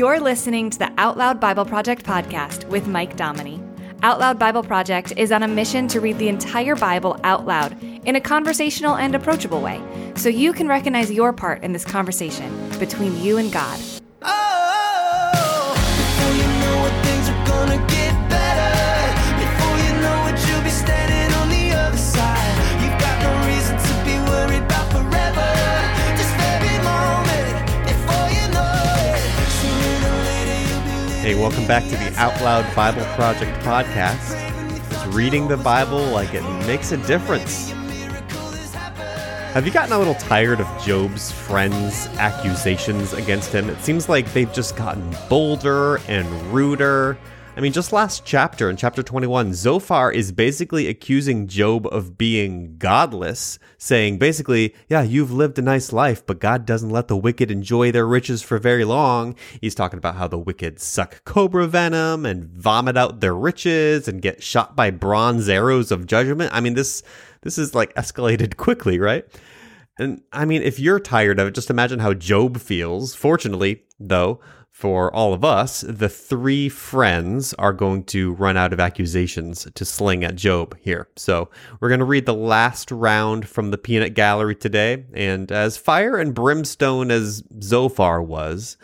You're listening to the Out Loud Bible Project podcast with Mike Dominy. Out Loud Bible Project is on a mission to read the entire Bible out loud in a conversational and approachable way so you can recognize your part in this conversation between you and God. Hey, welcome back to the Out Loud Bible Project podcast. It's reading the Bible like it makes a difference. Have you gotten a little tired of Job's friends' accusations against him? It seems like they've just gotten bolder and ruder. I mean, just last chapter, in chapter 21, Zophar is basically accusing Job of being godless, saying basically, yeah, you've lived a nice life, but God doesn't let the wicked enjoy their riches for very long. He's talking about how the wicked suck cobra venom and vomit out their riches and get shot by bronze arrows of judgment. I mean, this this is like escalated quickly, right? And I mean, if you're tired of it, just imagine how Job feels. Fortunately, though, for all of us, the three friends are going to run out of accusations to sling at Job here. So we're going to read the last round from the peanut gallery today. And as fire and brimstone as Zophar was,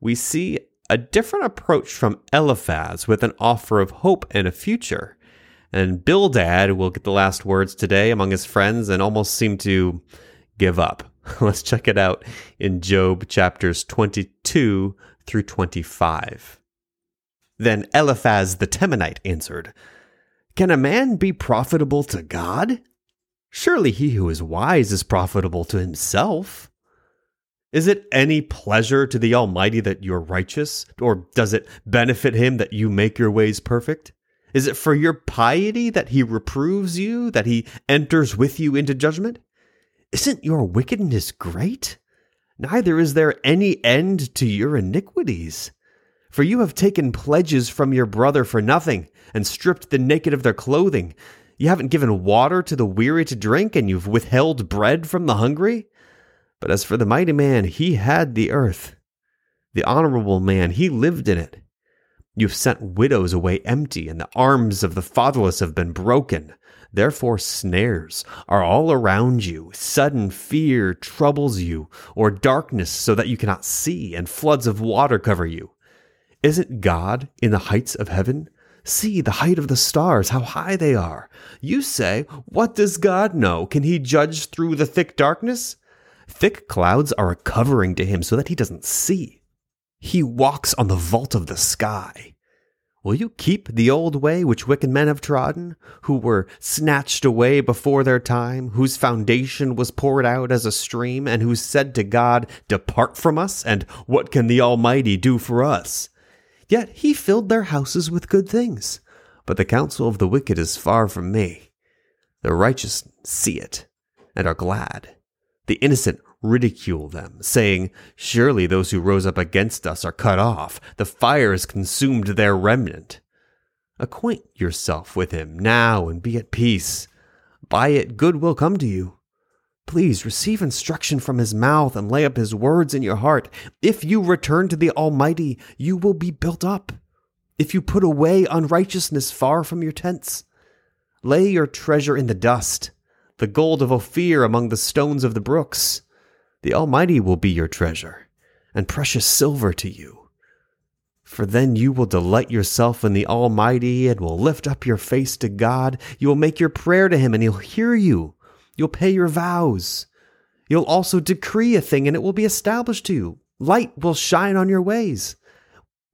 we see a different approach from Eliphaz with an offer of hope and a future. And Bildad will get the last words today among his friends and almost seem to give up. Let's check it out in Job chapters 22 through 25. Then Eliphaz the Temanite answered, Can a man be profitable to God? Surely he who is wise is profitable to himself. Is it any pleasure to the Almighty that you're righteous, or does it benefit him that you make your ways perfect? Is it for your piety that he reproves you, that he enters with you into judgment? Isn't your wickedness great? Neither is there any end to your iniquities. For you have taken pledges from your brother for nothing, and stripped the naked of their clothing. You haven't given water to the weary to drink, and you've withheld bread from the hungry. But as for the mighty man, he had the earth. The honorable man, he lived in it. You've sent widows away empty, and the arms of the fatherless have been broken. Therefore, snares are all around you. Sudden fear troubles you, or darkness so that you cannot see, and floods of water cover you. Isn't God in the heights of heaven? See the height of the stars, how high they are. You say, What does God know? Can he judge through the thick darkness? Thick clouds are a covering to him so that he doesn't see. He walks on the vault of the sky. Will you keep the old way which wicked men have trodden, who were snatched away before their time, whose foundation was poured out as a stream, and who said to God, Depart from us, and what can the Almighty do for us? Yet he filled their houses with good things. But the counsel of the wicked is far from me. The righteous see it, and are glad. The innocent ridicule them, saying, Surely those who rose up against us are cut off. The fire has consumed their remnant. Acquaint yourself with him now and be at peace. By it good will come to you. Please receive instruction from his mouth and lay up his words in your heart. If you return to the Almighty, you will be built up. If you put away unrighteousness far from your tents, lay your treasure in the dust, the gold of Ophir among the stones of the brooks. The Almighty will be your treasure, and precious silver to you. For then you will delight yourself in the Almighty and will lift up your face to God. You will make your prayer to Him, and He'll hear you. You'll pay your vows. You'll also decree a thing, and it will be established to you. Light will shine on your ways.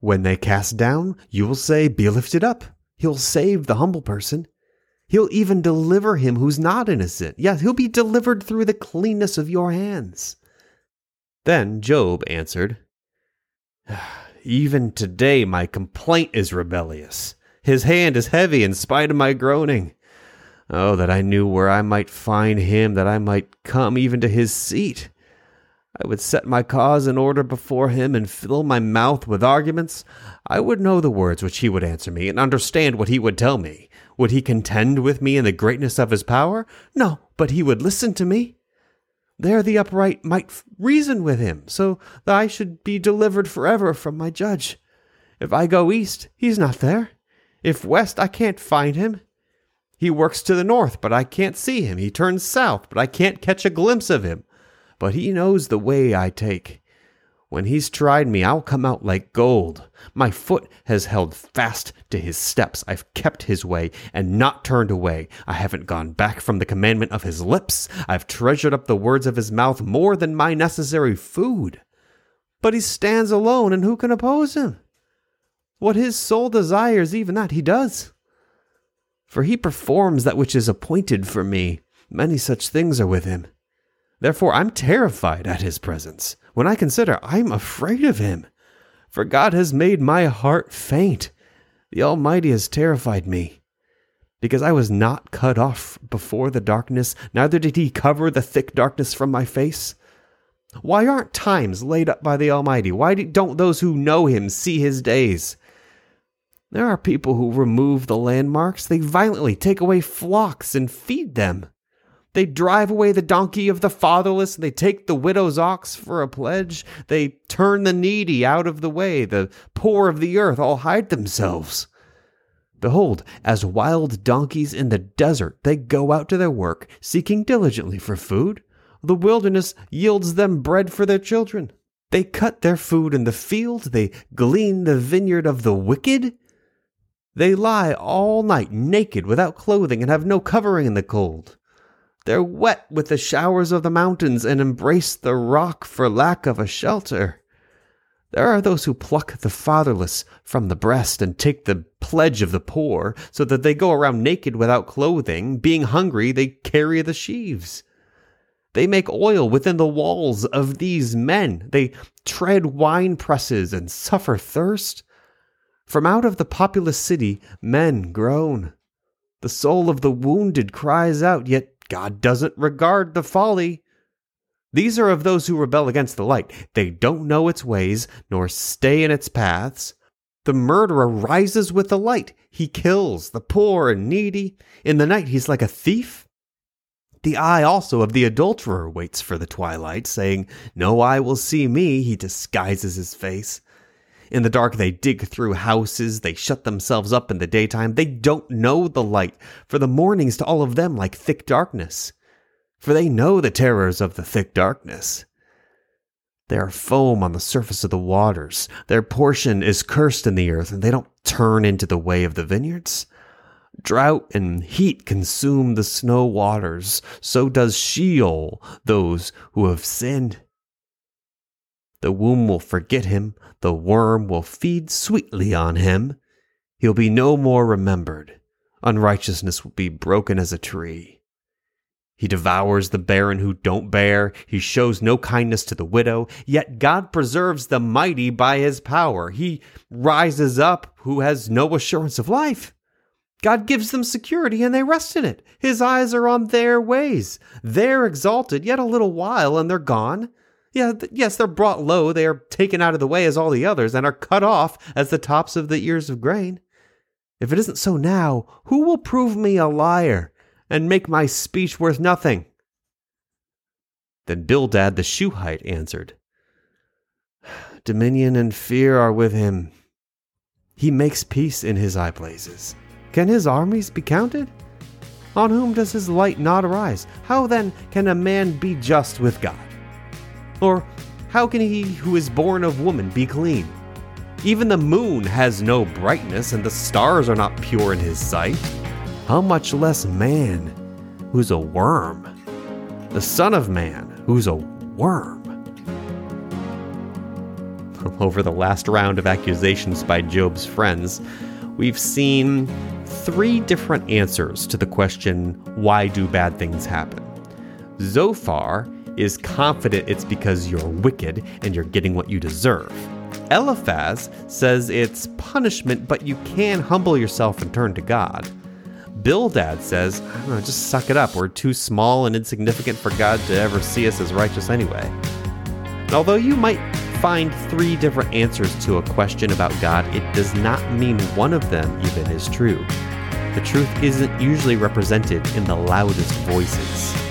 When they cast down, you will say, Be lifted up. He'll save the humble person. He'll even deliver him who's not innocent. Yes, he'll be delivered through the cleanness of your hands. Then Job answered, Even today my complaint is rebellious. His hand is heavy in spite of my groaning. Oh, that I knew where I might find him, that I might come even to his seat. I would set my cause in order before him and fill my mouth with arguments. I would know the words which he would answer me and understand what he would tell me. Would he contend with me in the greatness of his power? No, but he would listen to me. There the upright might reason with him, so that I should be delivered forever from my judge. If I go east, he's not there. If west, I can't find him. He works to the north, but I can't see him. He turns south, but I can't catch a glimpse of him. But he knows the way I take. When he's tried me, I'll come out like gold. My foot has held fast to his steps. I've kept his way and not turned away. I haven't gone back from the commandment of his lips. I've treasured up the words of his mouth more than my necessary food. But he stands alone, and who can oppose him? What his soul desires, even that he does for he performs that which is appointed for me. Many such things are with him. Therefore, I'm terrified at his presence. When I consider, I'm afraid of him. For God has made my heart faint. The Almighty has terrified me. Because I was not cut off before the darkness, neither did he cover the thick darkness from my face. Why aren't times laid up by the Almighty? Why don't those who know him see his days? There are people who remove the landmarks. They violently take away flocks and feed them. They drive away the donkey of the fatherless. They take the widow's ox for a pledge. They turn the needy out of the way. The poor of the earth all hide themselves. Behold, as wild donkeys in the desert, they go out to their work, seeking diligently for food. The wilderness yields them bread for their children. They cut their food in the field. They glean the vineyard of the wicked. They lie all night naked without clothing and have no covering in the cold. They're wet with the showers of the mountains and embrace the rock for lack of a shelter. There are those who pluck the fatherless from the breast and take the pledge of the poor, so that they go around naked without clothing. Being hungry, they carry the sheaves. They make oil within the walls of these men. They tread wine presses and suffer thirst. From out of the populous city, men groan. The soul of the wounded cries out, yet God doesn't regard the folly. These are of those who rebel against the light. They don't know its ways, nor stay in its paths. The murderer rises with the light. He kills the poor and needy. In the night, he's like a thief. The eye also of the adulterer waits for the twilight, saying, No eye will see me. He disguises his face. In the dark, they dig through houses. They shut themselves up in the daytime. They don't know the light, for the morning's to all of them like thick darkness. For they know the terrors of the thick darkness. They are foam on the surface of the waters. Their portion is cursed in the earth, and they don't turn into the way of the vineyards. Drought and heat consume the snow waters. So does Sheol those who have sinned. The womb will forget him, the worm will feed sweetly on him. He'll be no more remembered. Unrighteousness will be broken as a tree. He devours the barren who don't bear. He shows no kindness to the widow. Yet God preserves the mighty by his power. He rises up who has no assurance of life. God gives them security and they rest in it. His eyes are on their ways. They're exalted yet a little while and they're gone. Yeah, th- yes, they're brought low, they are taken out of the way as all the others, and are cut off as the tops of the ears of grain. If it isn't so now, who will prove me a liar and make my speech worth nothing? Then Bildad the Shuhite answered, Dominion and fear are with him. He makes peace in his high places. Can his armies be counted? On whom does his light not arise? How then can a man be just with God? Or how can he who is born of woman be clean? Even the moon has no brightness, and the stars are not pure in his sight. How much less man, who's a worm? The Son of Man, who's a worm? Over the last round of accusations by Job's friends, we've seen three different answers to the question why do bad things happen? Zophar is confident it's because you're wicked and you're getting what you deserve. Eliphaz says it's punishment, but you can humble yourself and turn to God. Bildad says, I don't know, just suck it up. We're too small and insignificant for God to ever see us as righteous anyway. And although you might find three different answers to a question about God, it does not mean one of them even is true. The truth isn't usually represented in the loudest voices.